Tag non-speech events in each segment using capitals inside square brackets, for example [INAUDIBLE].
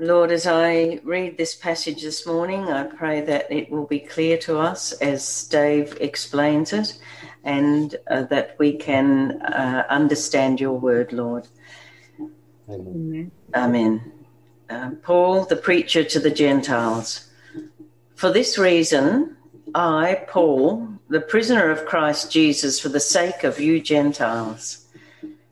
Lord, as I read this passage this morning, I pray that it will be clear to us as Dave explains it and uh, that we can uh, understand your word, Lord. Amen. Amen. Uh, Paul, the preacher to the Gentiles. For this reason, I, Paul, the prisoner of Christ Jesus, for the sake of you Gentiles,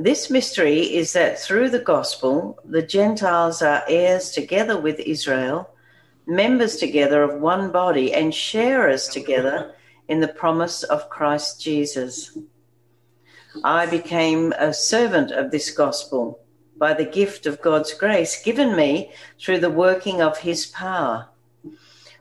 This mystery is that through the gospel, the Gentiles are heirs together with Israel, members together of one body, and sharers together in the promise of Christ Jesus. I became a servant of this gospel by the gift of God's grace given me through the working of his power.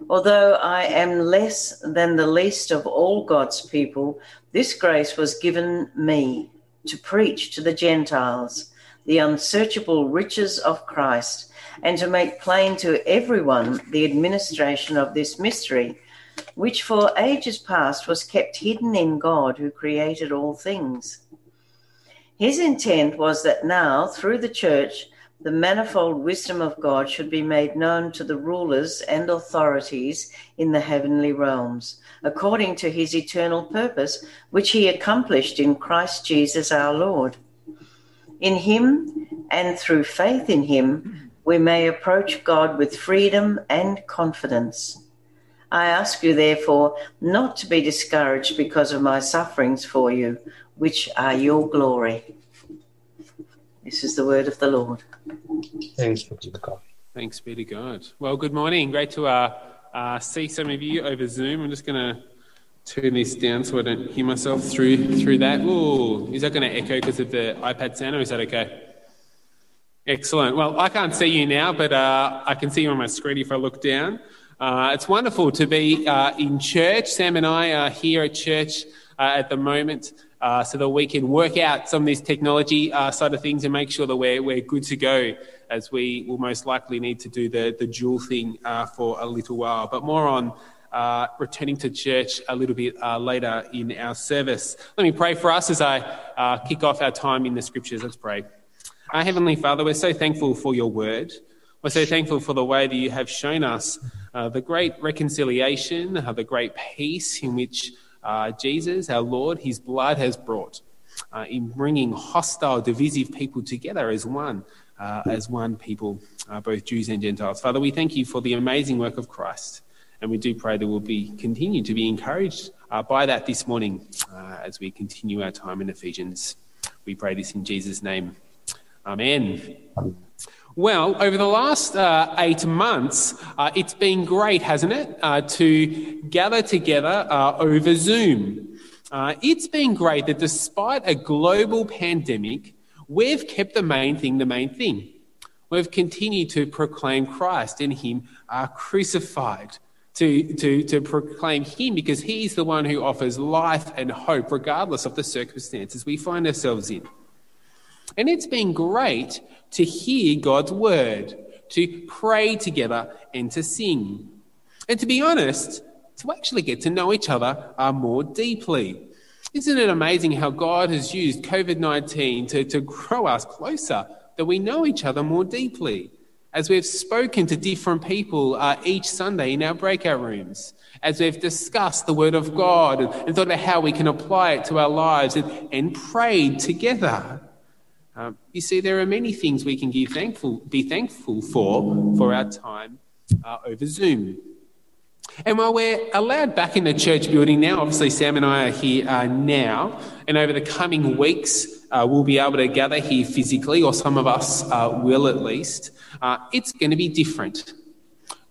Although I am less than the least of all God's people, this grace was given me to preach to the Gentiles the unsearchable riches of Christ and to make plain to everyone the administration of this mystery, which for ages past was kept hidden in God who created all things. His intent was that now, through the church, the manifold wisdom of God should be made known to the rulers and authorities in the heavenly realms, according to his eternal purpose, which he accomplished in Christ Jesus our Lord. In him and through faith in him, we may approach God with freedom and confidence. I ask you, therefore, not to be discouraged because of my sufferings for you, which are your glory. This is the word of the Lord. Thanks to God. Thanks be to God. Well, good morning. Great to uh, uh, see some of you over Zoom. I'm just going to turn this down so I don't hear myself through through that. Ooh, is that going to echo because of the iPad sound, or is that okay? Excellent. Well, I can't see you now, but uh, I can see you on my screen if I look down. Uh, it's wonderful to be uh, in church. Sam and I are here at church uh, at the moment uh, so that we can work out some of this technology uh, side of things and make sure that we're, we're good to go as we will most likely need to do the, the dual thing uh, for a little while. But more on uh, returning to church a little bit uh, later in our service. Let me pray for us as I uh, kick off our time in the scriptures. Let's pray. Our Heavenly Father, we're so thankful for your word. We're so thankful for the way that you have shown us the great reconciliation, the great peace in which uh, Jesus, our Lord, his blood has brought uh, in bringing hostile, divisive people together as one, uh, as one people, uh, both Jews and Gentiles. Father, we thank you for the amazing work of Christ, and we do pray that we'll be continue to be encouraged uh, by that this morning as we continue our time in Ephesians. We pray this in Jesus' name. Amen. Well, over the last uh, eight months, uh, it's been great, hasn't it, uh, to gather together uh, over Zoom. Uh, it's been great that despite a global pandemic, we've kept the main thing the main thing. We've continued to proclaim Christ and Him uh, crucified, to, to, to proclaim Him because He's the one who offers life and hope, regardless of the circumstances we find ourselves in. And it's been great to hear God's word, to pray together, and to sing. And to be honest, to actually get to know each other uh, more deeply. Isn't it amazing how God has used COVID 19 to, to grow us closer, that we know each other more deeply? As we've spoken to different people uh, each Sunday in our breakout rooms, as we've discussed the Word of God and, and thought about how we can apply it to our lives and, and prayed together. Um, you see, there are many things we can thankful, be thankful for for our time uh, over Zoom. And while we're allowed back in the church building now, obviously Sam and I are here uh, now, and over the coming weeks uh, we'll be able to gather here physically, or some of us uh, will at least. Uh, it's going to be different.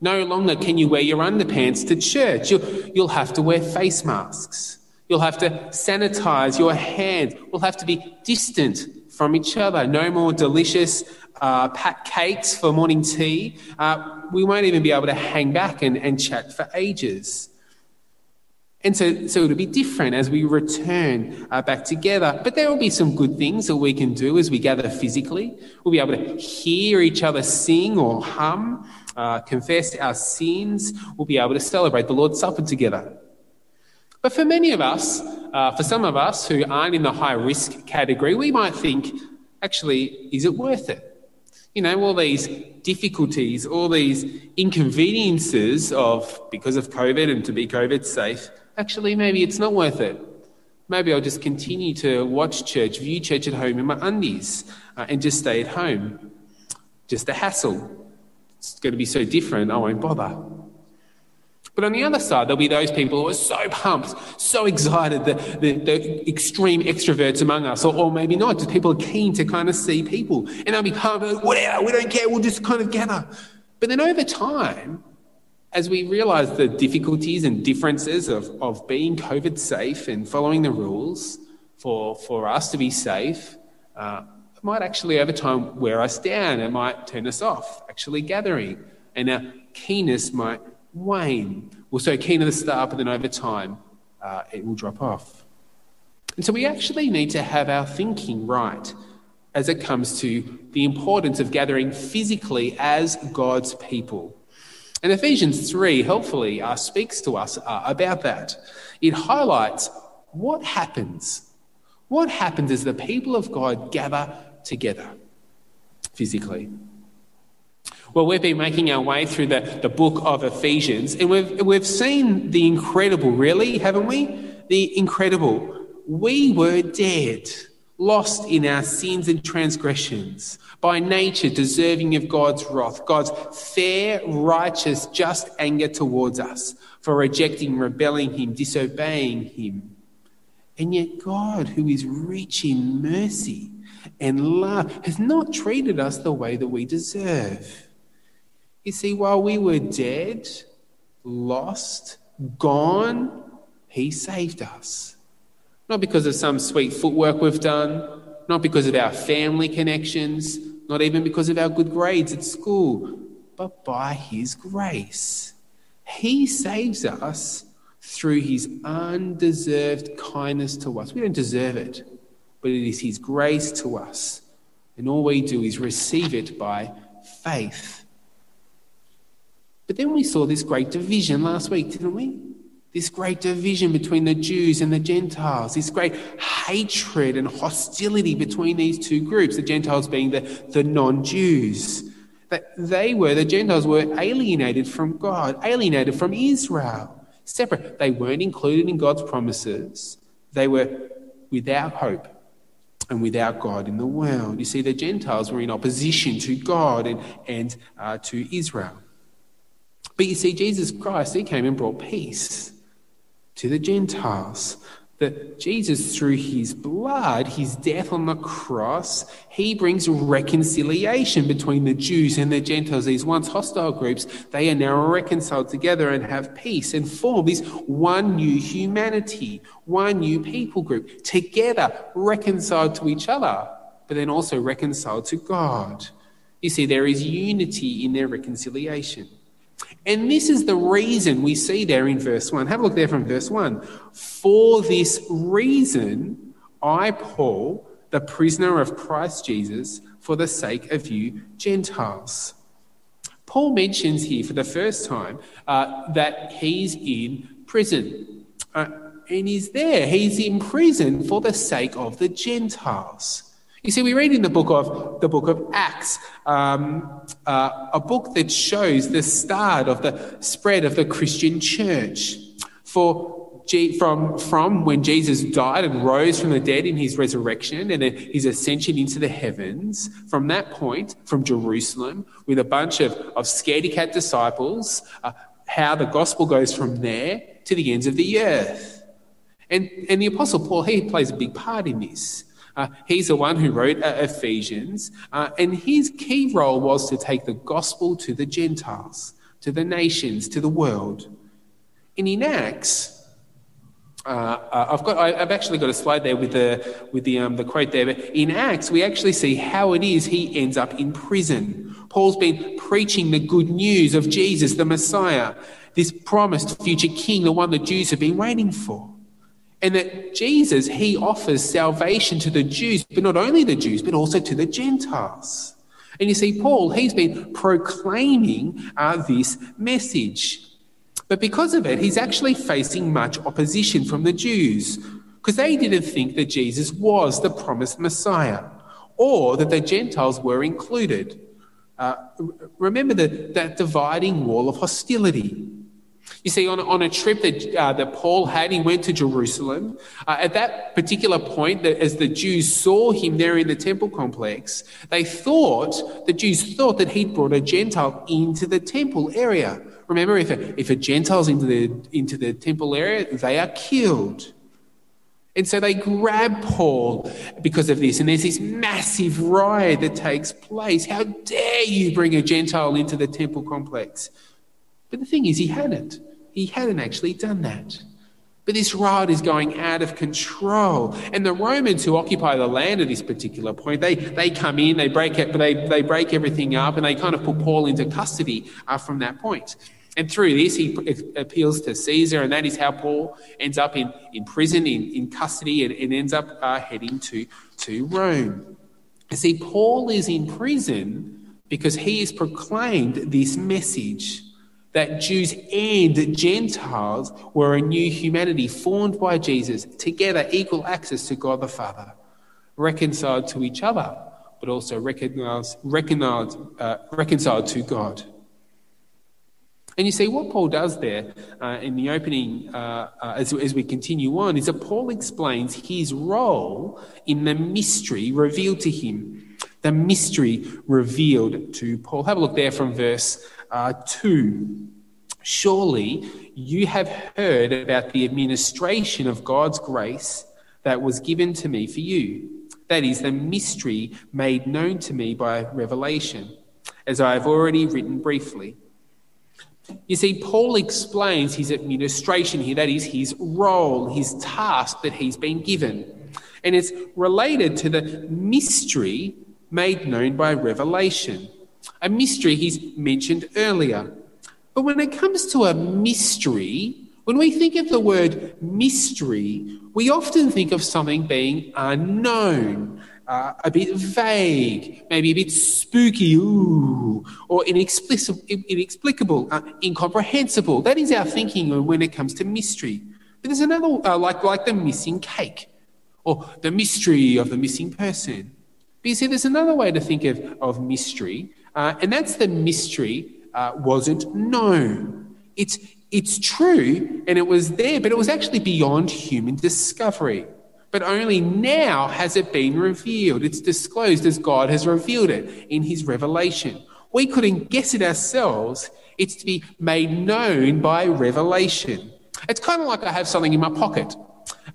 No longer can you wear your underpants to church. You'll, you'll have to wear face masks. You'll have to sanitize your hands. We'll have to be distant from each other. No more delicious uh, pat cakes for morning tea. Uh, we won't even be able to hang back and, and chat for ages. And so, so it'll be different as we return uh, back together. But there will be some good things that we can do as we gather physically. We'll be able to hear each other sing or hum, uh, confess our sins. We'll be able to celebrate the Lord's Supper together. But for many of us, uh, for some of us who aren't in the high risk category, we might think, actually, is it worth it? You know, all these difficulties, all these inconveniences of because of COVID and to be COVID safe, actually, maybe it's not worth it. Maybe I'll just continue to watch church, view church at home in my undies, uh, and just stay at home. Just a hassle. It's going to be so different, I won't bother. But on the other side, there'll be those people who are so pumped, so excited, the, the, the extreme extroverts among us, or, or, maybe not, just people are keen to kind of see people. And they'll be pumped, whatever, we don't care, we'll just kind of gather. But then over time, as we realize the difficulties and differences of, of being COVID safe and following the rules for, for us to be safe, uh, it might actually over time wear us down. It might turn us off actually gathering. And our keenness might wane. We're so keen at the start, but then over time, uh, it will drop off. And so we actually need to have our thinking right as it comes to the importance of gathering physically as God's people. And Ephesians 3 helpfully uh, speaks to us uh, about that. It highlights what happens. What happens as the people of God gather together physically. Well, we've been making our way through the, the book of Ephesians, and we've, we've seen the incredible, really, haven't we? The incredible. We were dead, lost in our sins and transgressions, by nature deserving of God's wrath, God's fair, righteous, just anger towards us for rejecting, rebelling Him, disobeying Him. And yet, God, who is rich in mercy and love, has not treated us the way that we deserve. You see, while we were dead, lost, gone, He saved us. Not because of some sweet footwork we've done, not because of our family connections, not even because of our good grades at school, but by His grace. He saves us through His undeserved kindness to us. We don't deserve it, but it is His grace to us. And all we do is receive it by faith. But then we saw this great division last week, didn't we? This great division between the Jews and the Gentiles, this great hatred and hostility between these two groups, the Gentiles being the, the non Jews. That they were, the Gentiles were alienated from God, alienated from Israel, separate. They weren't included in God's promises. They were without hope and without God in the world. You see, the Gentiles were in opposition to God and, and uh, to Israel. But you see, Jesus Christ, he came and brought peace to the Gentiles. That Jesus, through his blood, his death on the cross, he brings reconciliation between the Jews and the Gentiles. These once hostile groups, they are now reconciled together and have peace and form this one new humanity, one new people group, together reconciled to each other, but then also reconciled to God. You see, there is unity in their reconciliation. And this is the reason we see there in verse 1. Have a look there from verse 1. For this reason, I, Paul, the prisoner of Christ Jesus, for the sake of you Gentiles. Paul mentions here for the first time uh, that he's in prison. Uh, and he's there. He's in prison for the sake of the Gentiles. You see, we read in the book of the book of Acts, um, uh, a book that shows the start of the spread of the Christian church. For from from when Jesus died and rose from the dead in his resurrection and his ascension into the heavens, from that point, from Jerusalem, with a bunch of, of scaredy cat disciples, uh, how the gospel goes from there to the ends of the earth. And, and the Apostle Paul, he plays a big part in this. Uh, he's the one who wrote uh, Ephesians, uh, and his key role was to take the gospel to the Gentiles, to the nations, to the world. And in Acts, Uh, uh, I've got. I, have actually got a slide there with the with the um, the quote there. But in Acts, we actually see how it is he ends up in prison. Paul's been preaching the good news of Jesus, the Messiah, this promised future King, the one the Jews have been waiting for, and that Jesus he offers salvation to the Jews, but not only the Jews, but also to the Gentiles. And you see, Paul he's been proclaiming uh, this message. But because of it, he's actually facing much opposition from the Jews because they didn't think that Jesus was the promised Messiah or that the Gentiles were included. Uh, remember the, that dividing wall of hostility. You see, on, on a trip that, uh, that Paul had, he went to Jerusalem. Uh, at that particular point, that as the Jews saw him there in the temple complex, they thought, the Jews thought that he'd brought a Gentile into the temple area. Remember, if a, if a Gentile's into the, into the temple area, they are killed. And so they grab Paul because of this. And there's this massive riot that takes place. How dare you bring a Gentile into the temple complex? But the thing is, he hadn't. He hadn't actually done that. But this riot is going out of control. And the Romans who occupy the land at this particular point, they, they come in, they break they, they break everything up, and they kind of put Paul into custody uh, from that point. And through this, he appeals to Caesar, and that is how Paul ends up in, in prison, in, in custody, and, and ends up uh, heading to, to Rome. You see, Paul is in prison because he has proclaimed this message that Jews and Gentiles were a new humanity formed by Jesus, together equal access to God the Father, reconciled to each other, but also reconciled, reconciled, uh, reconciled to God. And you see, what Paul does there uh, in the opening, uh, uh, as, as we continue on, is that Paul explains his role in the mystery revealed to him. The mystery revealed to Paul. Have a look there from verse uh, 2. Surely you have heard about the administration of God's grace that was given to me for you. That is the mystery made known to me by revelation, as I have already written briefly. You see, Paul explains his administration here, that is, his role, his task that he's been given. And it's related to the mystery made known by revelation, a mystery he's mentioned earlier. But when it comes to a mystery, when we think of the word mystery, we often think of something being unknown, uh, a bit vague, maybe a bit spooky, ooh, or inexplicable, uh, incomprehensible. That is our thinking when it comes to mystery. But there's another, uh, like, like the missing cake, or the mystery of the missing person. But you see, there's another way to think of, of mystery, uh, and that's the mystery uh, wasn't known. It's, it's true, and it was there, but it was actually beyond human discovery but only now has it been revealed. It's disclosed as God has revealed it in his revelation. We couldn't guess it ourselves. It's to be made known by revelation. It's kind of like I have something in my pocket.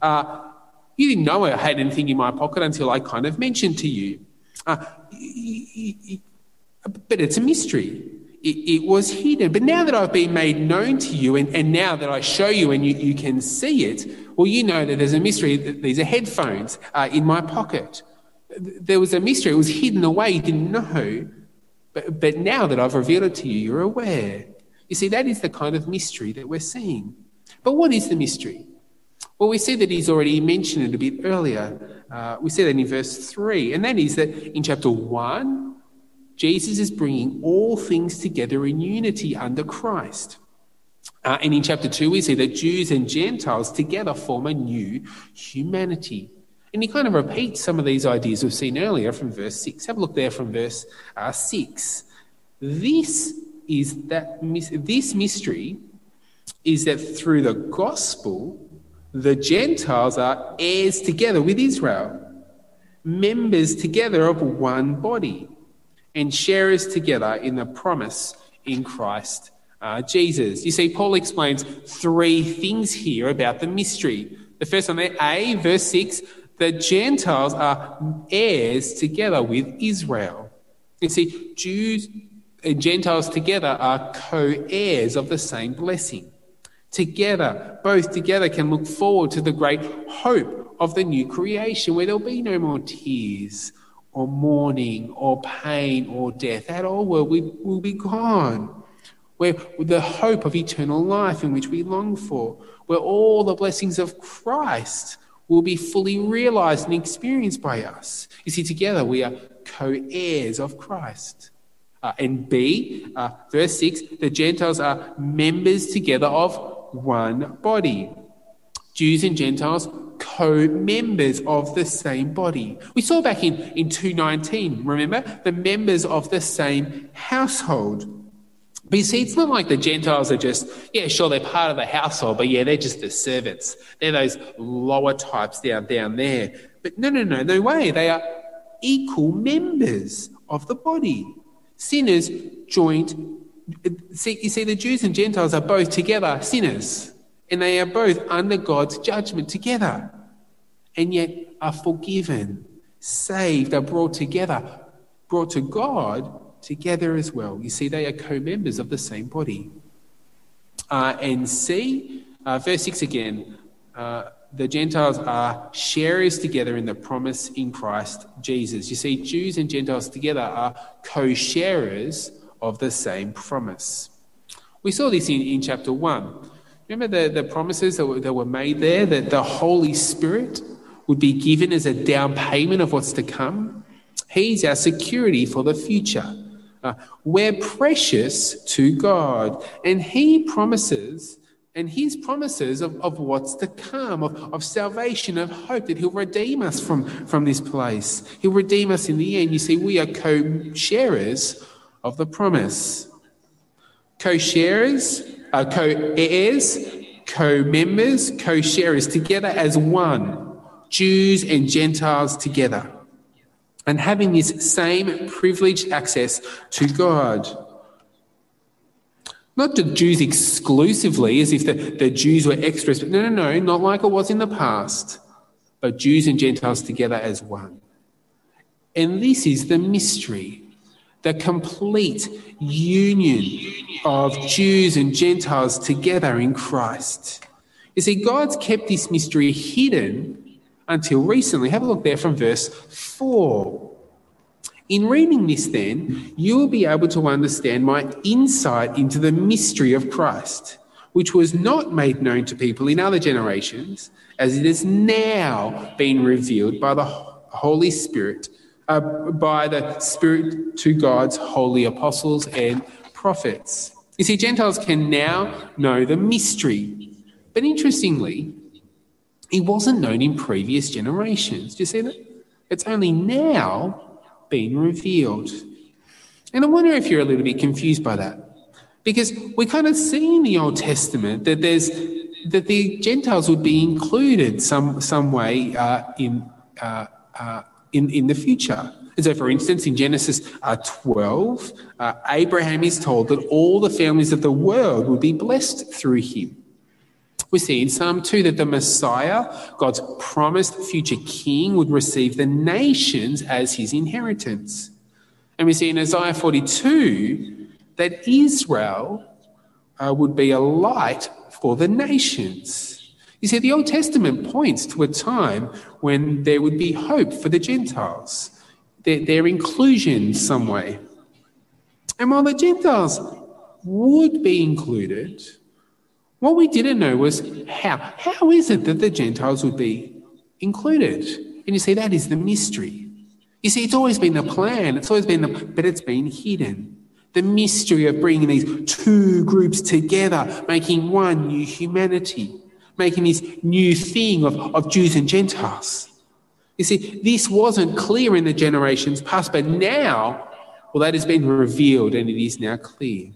Uh, you didn't know I had anything in my pocket until I kind of mentioned to you. Uh, but it's a mystery. It, it, was hidden. But now that I've been made known to you, and, and now that I show you and you, you can see it, well, you know that there's a mystery. These are headphones uh, in my pocket. There was a mystery. It was hidden away. You didn't know. But, but now that I've revealed it to you, you're aware. You see, that is the kind of mystery that we're seeing. But what is the mystery? Well, we see that he's already mentioned it a bit earlier. Uh, we see that in verse 3, and that is that in chapter 1, Jesus is bringing all things together in unity under Christ. Uh, and in chapter 2, we see that Jews and Gentiles together form a new humanity. And he kind of repeats some of these ideas we've seen earlier from verse 6. Have a look there from verse uh, 6. This is that this mystery is that through the gospel, the Gentiles are heirs together with Israel, members together of one body, and sharers together in the promise in Christ uh, Jesus. You see, Paul explains three things here about the mystery. The first one there, A, verse 6, the Gentiles are heirs together with Israel. You see, Jews and Gentiles together are co heirs of the same blessing. Together, both together can look forward to the great hope of the new creation where there'll be no more tears or mourning or pain or death. That all will, will be gone. Where the hope of eternal life in which we long for, where all the blessings of Christ will be fully realized and experienced by us. You see, together we are co heirs of Christ. Uh, and B, uh, verse 6, the Gentiles are members together of one body. Jews and Gentiles co-members of the same body. We saw back in, in 219, remember? The members of the same household. But you see, it's not like the Gentiles are just, yeah, sure, they're part of the household, but yeah, they're just the servants. They're those lower types down, down there. But no, no, no, no way. They are equal members of the body. Sinners joined. See, you see, the Jews and Gentiles are both together sinners, and they are both under God's judgment together, and yet are forgiven, saved, are brought together, brought to God together as well. You C, they are co members of the same body. Uh, and see, uh, verse 6 again, uh, the Gentiles are sharers together in the promise in Christ Jesus. You see, Jews and Gentiles together are co sharers of the same promise. We saw this in, in chapter 1. Remember the, the promises that were, that were made there that the Holy Spirit would be given as a down payment of what's to come? He's our security for the future. Uh, we're precious to God, and He promises, and His promises of, of what's to come, of, of salvation, of hope, that He'll redeem us from, from this place. He'll redeem us in the end. You see, we are co sharers of the promise. Co sharers, uh, co heirs, co members, co sharers, together as one, Jews and Gentiles together and having this same privileged access to God. Not to Jews exclusively, as if the, the Jews were extras, but no, no, no, not like it was in the past, but Jews and Gentiles together as one. And this is the mystery, the complete union of Jews and Gentiles together in Christ. You see, God's kept this mystery hidden until recently. Have a look there from verse 4. In reading this, then, you will be able to understand my insight into the mystery of Christ, which was not made known to people in other generations, as it has now been revealed by the Holy Spirit, uh, by the Spirit to God's holy apostles and prophets. You see, Gentiles can now know the mystery. But interestingly, it wasn't known in previous generations. Do you see that? It's only now been revealed. And I wonder if you're a little bit confused by that. Because we kind of see in the Old Testament that there's that the Gentiles would be included some some way uh, in, uh, uh, in in the future. And so, for instance, in Genesis uh, 12, uh, Abraham is told that all the families of the world would be blessed through him. We see in Psalm 2 that the Messiah, God's promised future king, would receive the nations as his inheritance. And we see in Isaiah 42 that Israel uh, would be a light for the nations. You see, the Old Testament points to a time when there would be hope for the Gentiles, their, their inclusion some way. And while the Gentiles would be included, what we didn't know was how. How is it that the Gentiles would be included? And you see, that is the mystery. You see, it's always been the plan, it's always been the, but it's been hidden. The mystery of bringing these two groups together, making one new humanity, making this new thing of, of Jews and Gentiles. You see, this wasn't clear in the generations past, but now, well, that has been revealed and it is now clear.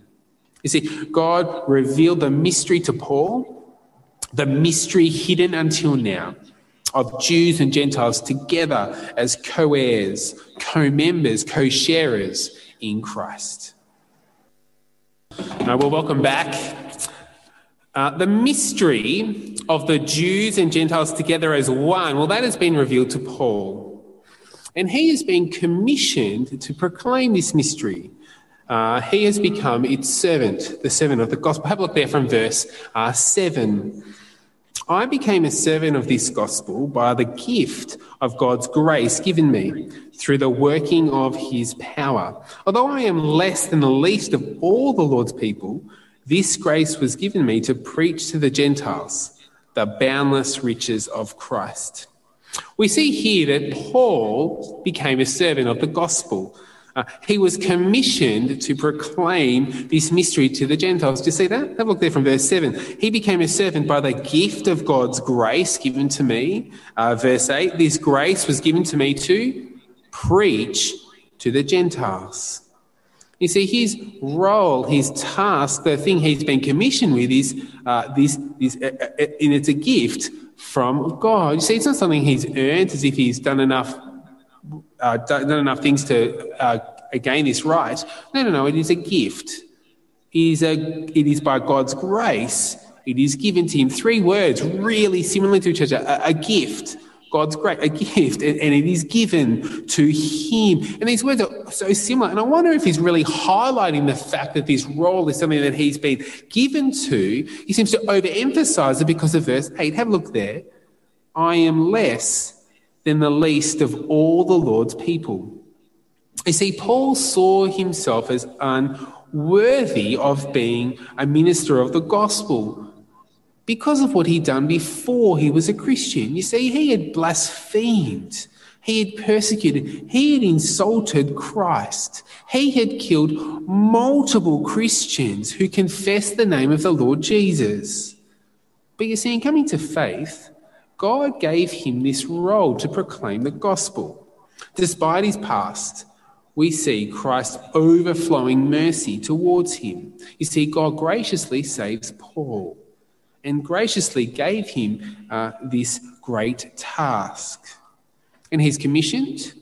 You see, God revealed the mystery to Paul, the mystery hidden until now of Jews and Gentiles together as co heirs, co members, co sharers in Christ. Now, well, welcome back. Uh, the mystery of the Jews and Gentiles together as one, well, that has been revealed to Paul. And he has been commissioned to proclaim this mystery uh, he has become its servant, the servant of the gospel. Have a look there from verse uh, 7. I became a servant of this gospel by the gift of God's grace given me through the working of his power. Although I am less than the least of all the Lord's people, this grace was given me to preach to the Gentiles the boundless riches of Christ. We see here that Paul became a servant of the gospel. Uh, he was commissioned to proclaim this mystery to the Gentiles. Do you see that? Have a look there from verse 7. He became a servant by the gift of God's grace given to me. Uh, verse 8 This grace was given to me to preach to the Gentiles. You see, his role, his task, the thing he's been commissioned with is uh, this, this uh, uh, and it's a gift from God. You see, it's not something he's earned as if he's done enough uh, done enough things to uh, gain this right. No, no, no. It is a gift. It is, a, it is by God's grace. It is given to him. Three words, really similar to each other. A, a gift. God's great, a gift, and, and, it is given to him. And these words are so similar. And I wonder if he's really highlighting the fact that this role is something that he's been given to. He seems to overemphasize it because of verse 8. Have a look there. I am less than the least of all the Lord's people. You see, Paul saw himself as unworthy of being a minister of the gospel because of what he'd done before he was a Christian. You see, he had blasphemed, he had persecuted, he had insulted Christ, he had killed multiple Christians who confessed the name of the Lord Jesus. But you see, in coming to faith, God gave him this role to proclaim the gospel. Despite his past, we see Christ's overflowing mercy towards him. You see, God graciously saves Paul and graciously gave him uh, this great task. And he's commissioned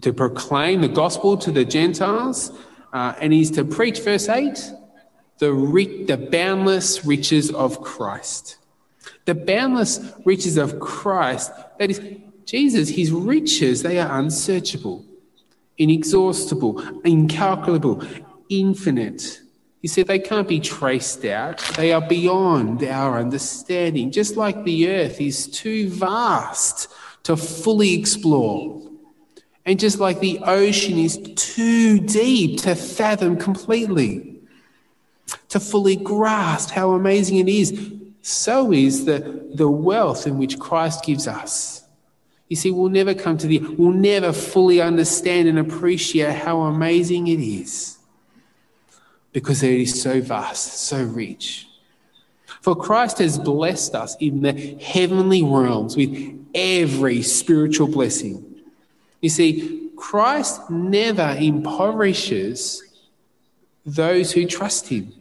to proclaim the gospel to the Gentiles, uh, and he's to preach, verse 8, the, the boundless riches of Christ. The boundless riches of Christ, that is, Jesus, his riches, they are unsearchable, inexhaustible, incalculable, infinite. He said they can't be traced out, they are beyond our understanding, just like the earth is too vast to fully explore. And just like the ocean is too deep to fathom completely, to fully grasp how amazing it is, so is the, the wealth in which Christ gives us. You see, we'll never come to the, we'll never fully understand and appreciate how amazing it is because it is so vast, so rich. For Christ has blessed us in the heavenly realms with every spiritual blessing. You see, Christ never impoverishes those who trust him,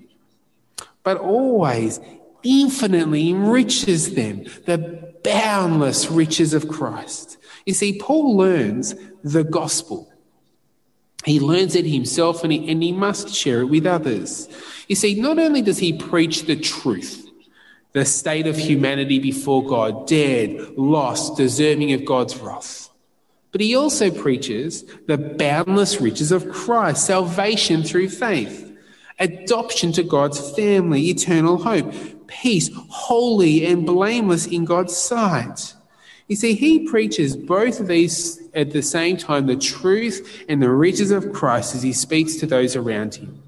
but always infinitely enriches them, the boundless riches of Christ. You see, Paul learns the gospel. He learns it himself and he, and he must share it with others. You see, not only does he preach the truth, the state of humanity before God, dead, lost, deserving of God's wrath, but he also preaches the boundless riches of Christ, salvation through faith, adoption to God's family, eternal hope, peace, holy and blameless in God's sight. You see, he preaches both of these at the same time the truth and the riches of Christ as he speaks to those around him.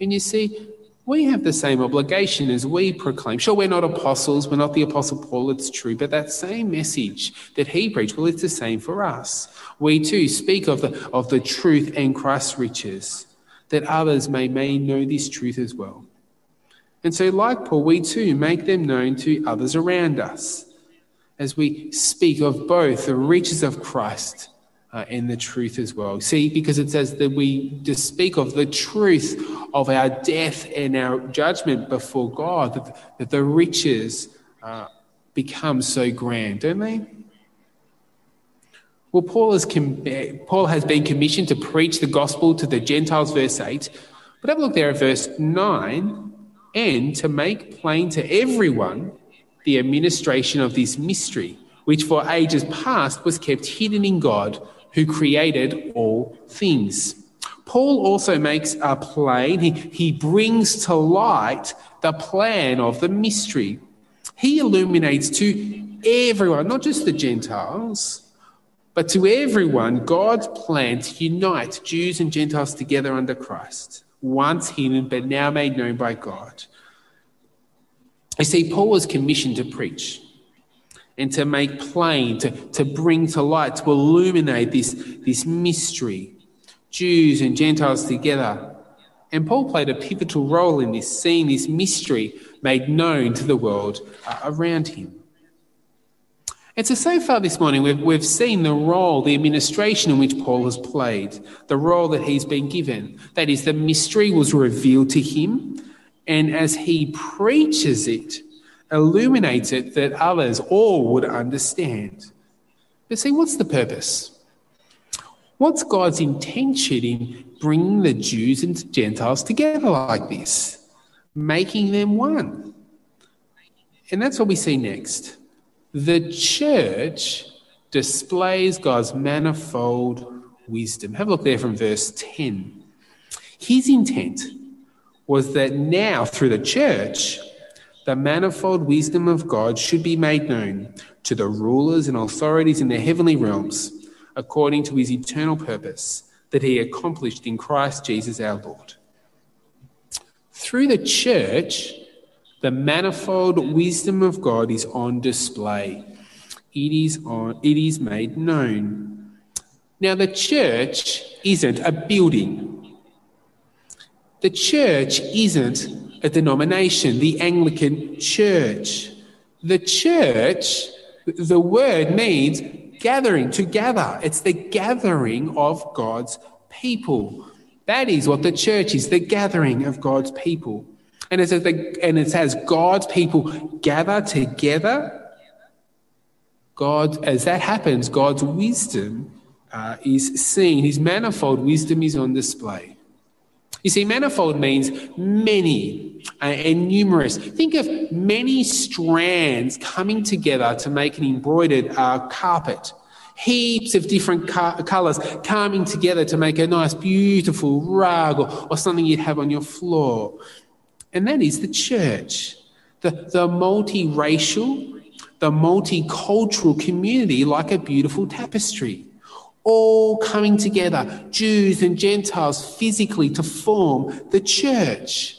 And you see, we have the same obligation as we proclaim. Sure, we're not apostles, we're not the Apostle Paul, it's true, but that same message that he preached, well, it's the same for us. We too speak of the, of the truth and Christ's riches, that others may, may know this truth as well. And so, like Paul, we too make them known to others around us as we speak of both the riches of Christ uh, and the truth as well. See, because it says that we just speak of the truth of our death and our judgment before God, that, that the riches uh, become so grand, don't they? Well, Paul, is com- Paul has been commissioned to preach the gospel to the Gentiles, verse 8. But have a look there at verse 9 and to make plain to everyone the administration of this mystery, which for ages past was kept hidden in God who created all things. Paul also makes a plain, he, he brings to light the plan of the mystery. He illuminates to everyone, not just the Gentiles, but to everyone, God's plan to unite Jews and Gentiles together under Christ, once hidden but now made known by God. You see, Paul was commissioned to preach and to make plain, to, to bring to light, to illuminate this, this mystery, Jews and Gentiles together. And Paul played a pivotal role in this, seeing this mystery made known to the world uh, around him. And so, so far this morning, we've, we've seen the role, the administration in which Paul has played, the role that he's been given. That is, the mystery was revealed to him, and as he preaches it, illuminates it that others all would understand. But see, what's the purpose? What's God's intention in bringing the Jews and Gentiles together like this, making them one? And that's what we see next. The church displays God's manifold wisdom. Have a look there from verse 10. His intent was that now, through the church, the manifold wisdom of God should be made known to the rulers and authorities in the heavenly realms, according to his eternal purpose that he accomplished in Christ Jesus our Lord. Through the church, the manifold wisdom of God is on display. It is on it is made known. Now the church isn't a building. The church isn't a denomination, the Anglican Church. The church, the word means gathering, to gather. It's the gathering of God's people. That is what the church is, the gathering of God's people. And it says, the, and it says God's people gather together. God, as that happens, God's wisdom uh, is seen. His manifold wisdom is on display. You see, manifold means many and numerous. Think of many strands coming together to make an embroidered uh, carpet. Heaps of different car- colours coming together to make a nice, beautiful rug or, or something you'd have on your floor. And that is the church, the, the multiracial, the multicultural community like a beautiful tapestry all coming together, Jews and Gentiles physically to form the church.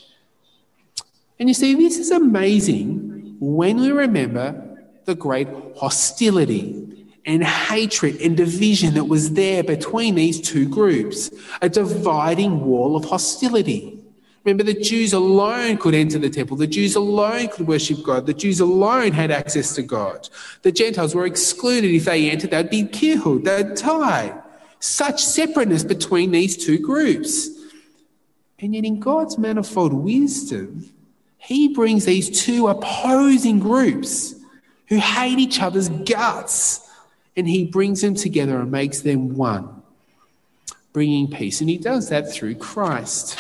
And you see, this is amazing when we remember the great hostility and hatred and division that was there between these two groups, a dividing wall of hostility. Remember, the Jews alone could enter the temple. The Jews alone could worship God. The Jews alone had access to God. The Gentiles were excluded. If they entered, they'd be killed, they'd die. Such separateness between these two groups. And yet, in God's manifold wisdom, He brings these two opposing groups who hate each other's guts and He brings them together and makes them one, bringing peace. And He does that through Christ.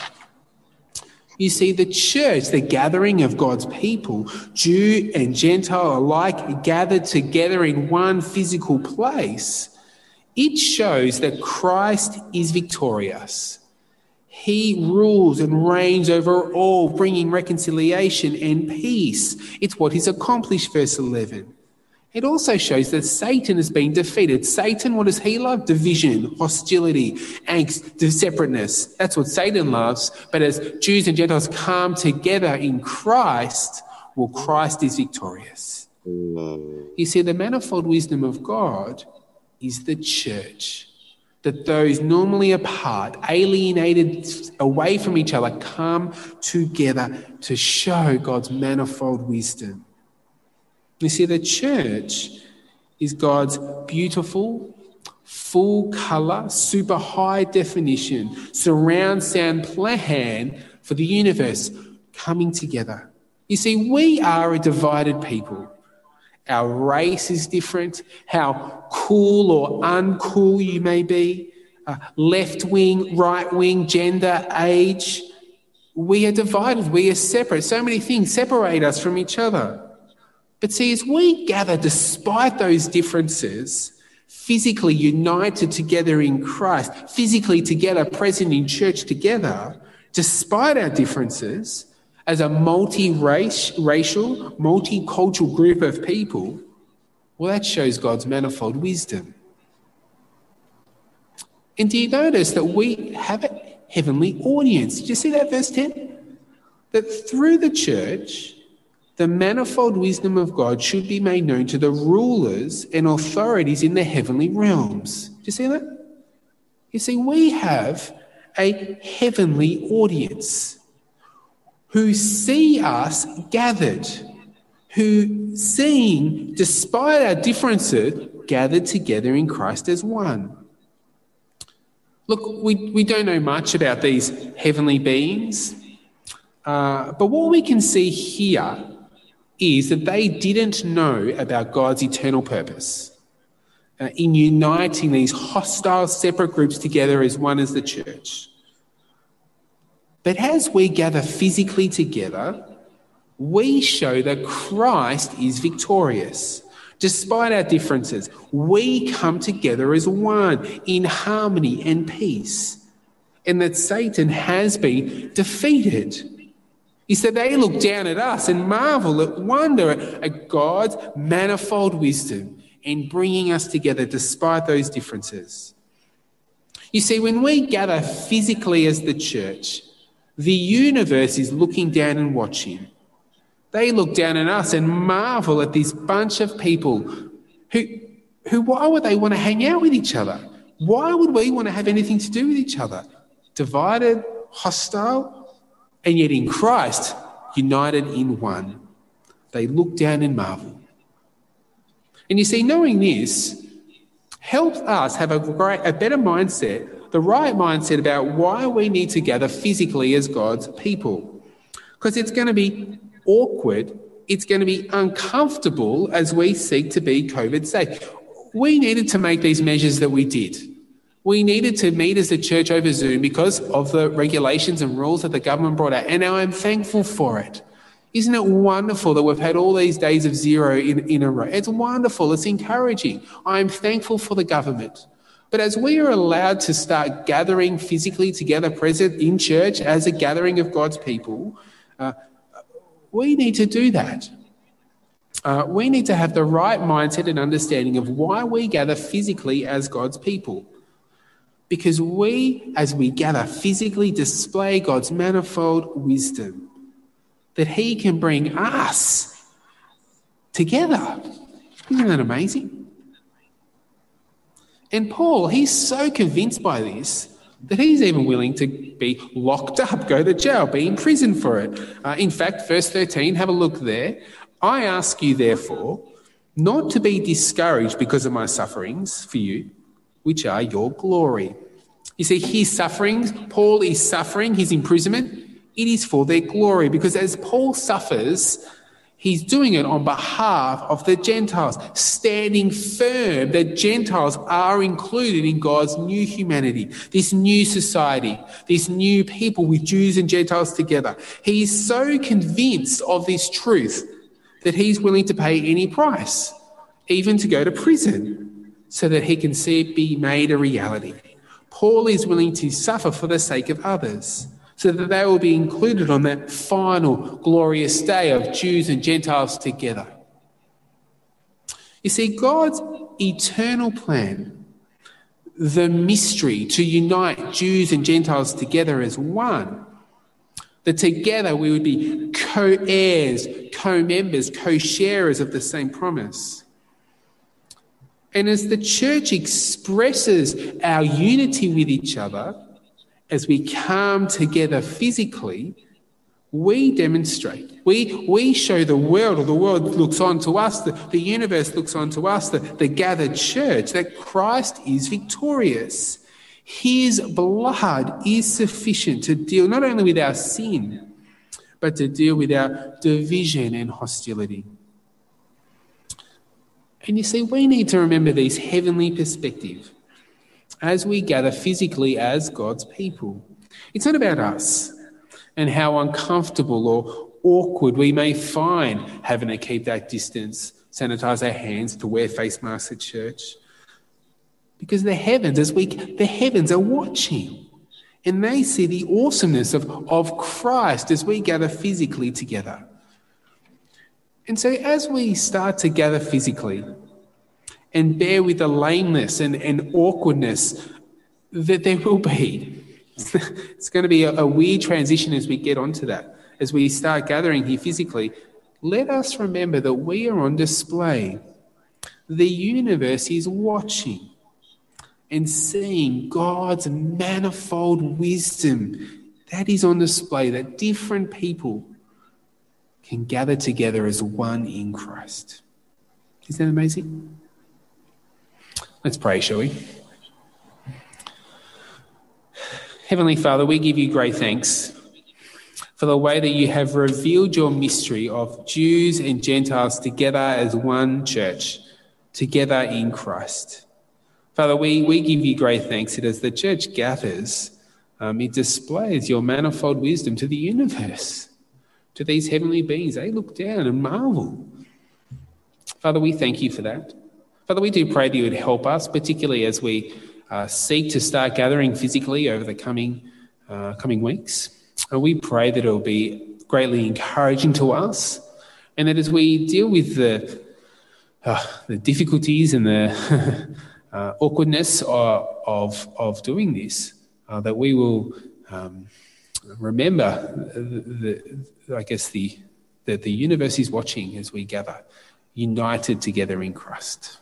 You see, the church, the gathering of God's people, Jew and Gentile alike gathered together in one physical place, it shows that Christ is victorious. He rules and reigns over all, bringing reconciliation and peace. It's what he's accomplished, verse 11. It also shows that Satan has been defeated. Satan, what does he love? Division, hostility, angst, separateness. That's what Satan loves. But as Jews and Gentiles come together in Christ, well, Christ is victorious. You see, the manifold wisdom of God is the church. That those normally apart, alienated away from each other, come together to show God's manifold wisdom. You see, the church is God's beautiful, full color, super high definition, surround sound plan for the universe coming together. You see, we are a divided people. Our race is different, how cool or uncool you may be, uh, left wing, right wing, gender, age. We are divided, we are separate. So many things separate us from each other. But see, as we gather despite those differences, physically united together in Christ, physically together, present in church together, despite our differences, as a multi-racial, multicultural group of people, well, that shows God's manifold wisdom. And do you notice that we have a heavenly audience? Did you see that verse 10? That through the church, the manifold wisdom of God should be made known to the rulers and authorities in the heavenly realms. Do you see that? You see, we have a heavenly audience who see us gathered, who, seeing, despite our differences, gathered together in Christ as one. Look, we, we don't know much about these heavenly beings, uh, but what we can see here is that they didn't know about God's eternal purpose uh, in uniting these hostile, separate groups together as one as the church. But as we gather physically together, we show that Christ is victorious. Despite our differences, we come together as one in harmony and peace, and that Satan has been defeated. He said they look down at us and marvel at wonder at God's manifold wisdom in bringing us together despite those differences. You see, when we gather physically as the church, the universe is looking down and watching. They look down at us and marvel at this bunch of people who, who why would they want to hang out with each other? Why would we want to have anything to do with each other? Divided, hostile, and yet in Christ, united in one, they look down and marvel. And you see, knowing this helps us have a, great, a better mindset, the right mindset about why we need to gather physically as God's people. Because it's going to be awkward, it's going to be uncomfortable as we seek to be COVID safe. We needed to make these measures that we did. We needed to meet as a church over Zoom because of the regulations and rules that the government brought out. And now I'm thankful for it. Isn't it wonderful that we've had all these days of zero in, in a row? It's wonderful. It's encouraging. I'm thankful for the government. But as we are allowed to start gathering physically together, present in church as a gathering of God's people, uh, we need to do that. Uh, we need to have the right mindset and understanding of why we gather physically as God's people. Because we, as we gather, physically display God's manifold wisdom that He can bring us together. Isn't that amazing? And Paul, he's so convinced by this that he's even willing to be locked up, go to jail, be in prison for it. Uh, in fact, verse 13, have a look there. I ask you, therefore, not to be discouraged because of my sufferings for you which are your glory. You see, his sufferings, Paul is suffering, his imprisonment, it is for their glory because as Paul suffers, he's doing it on behalf of the Gentiles, standing firm that Gentiles are included in God's new humanity, this new society, this new people with Jews and Gentiles together. He is so convinced of this truth that he's willing to pay any price, even to go to prison so that he can see it be made a reality. Paul is willing to suffer for the sake of others so that they will be included on that final glorious day of Jews and Gentiles together. You see, God's eternal plan, the mystery to unite Jews and Gentiles together as one, that together we would be co heirs, co members, co sharers of the same promise. And as the church expresses our unity with each other, as we come together physically, we demonstrate, we, we show the world, or the world looks on to us, the, the universe looks on to us, the, the gathered church, that Christ is victorious. His blood is sufficient to deal not only with our sin, but to deal with our division and hostility. And you see, we need to remember this heavenly perspective as we gather physically as God's people. It's not about us and how uncomfortable or awkward we may find having to keep that distance, sanitize our hands, to wear face masks at church. Because the heavens, as we, the heavens are watching. And they see the awesomeness of, of Christ as we gather physically together. And so, as we start to gather physically and bear with the lameness and, and awkwardness that there will be, [LAUGHS] it's going to be a, a weird transition as we get onto that. As we start gathering here physically, let us remember that we are on display. The universe is watching and seeing God's manifold wisdom that is on display, that different people can gather together as one in Christ. Isn't that amazing? Let's pray, shall we? Heavenly Father, we give you great thanks for the way that you have revealed your mystery of Jews and Gentiles together as one church, together in Christ. Father, we, we give you great thanks that as the church gathers, um, it displays your manifold wisdom to the universe to these heavenly beings. They look down and marvel. Father, we thank you for that. Father, we do pray that you would help us, particularly as we uh, seek to start gathering physically over the coming, uh, coming weeks. And we pray that it will be greatly encouraging to us, and that as we deal with the, uh, the difficulties and the [LAUGHS] uh, awkwardness of, of, of, doing this, uh, that we will um, remember the, the, I guess the, the, the universe is watching as we gather, united together in Christ.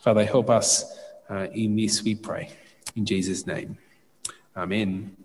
Father, help us uh, in this, we pray. In Jesus' name. Amen.